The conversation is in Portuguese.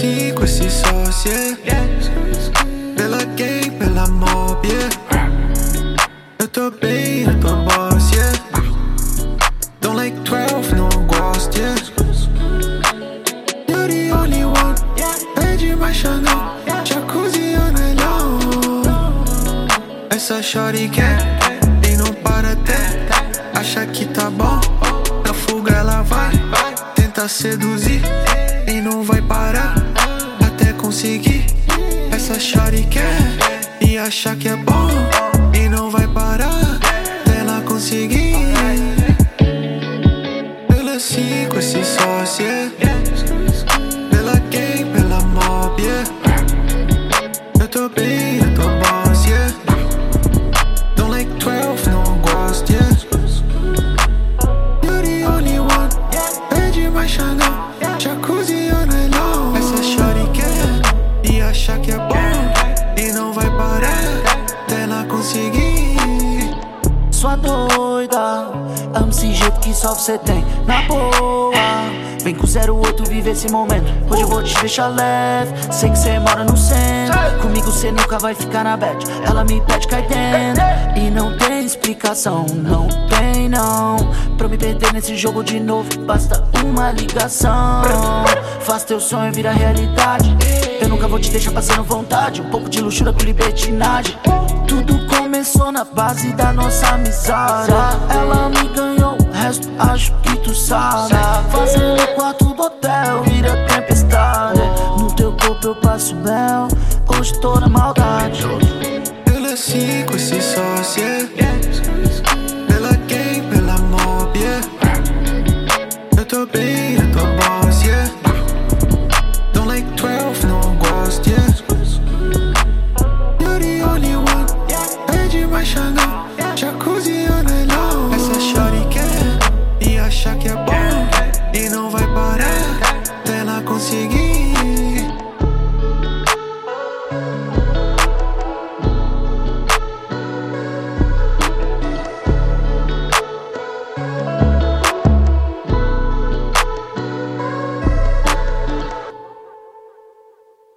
cinco, esse sócio, yeah. Pela gang, pela mob, yeah. Eu tô bem, eu tô boss, yeah. Don't like 12, não gosto, yeah. You're the only one, pede mais Chanel. Jacuzzi anelão. Essa shorty quer e não para até. Acha que tá bom, na fuga ela vai. Tenta seduzir Essa shorty quer e acha que é bom e não vai parar até ela conseguir. Pela cinco, esse sócio, yeah. Pela gang, pela mob, yeah. Eu tô bem, doida, amo esse jeito que só você tem. Na boa, vem com 08 viver esse momento. Hoje eu vou te deixar leve. Sei que cê mora no centro. Comigo cê nunca vai ficar na bad. Ela me pede cai dentro. E não tem explicação, não tem não. Pra me perder nesse jogo de novo, basta uma ligação. Faz teu sonho virar realidade. Nunca vou te deixar passando vontade. Um pouco de luxúria com libertinagem. Tudo começou na base da nossa amizade. Ela me ganhou, o resto acho que tu sabe. Fazendo quarto do hotel, vira tempestade. No teu corpo eu passo mel, hoje tô na maldade. Pela cinco, esse Chanel. Jacuzzi anelão. Essa shorty quer e acha que é bom e não vai parar até ela conseguir.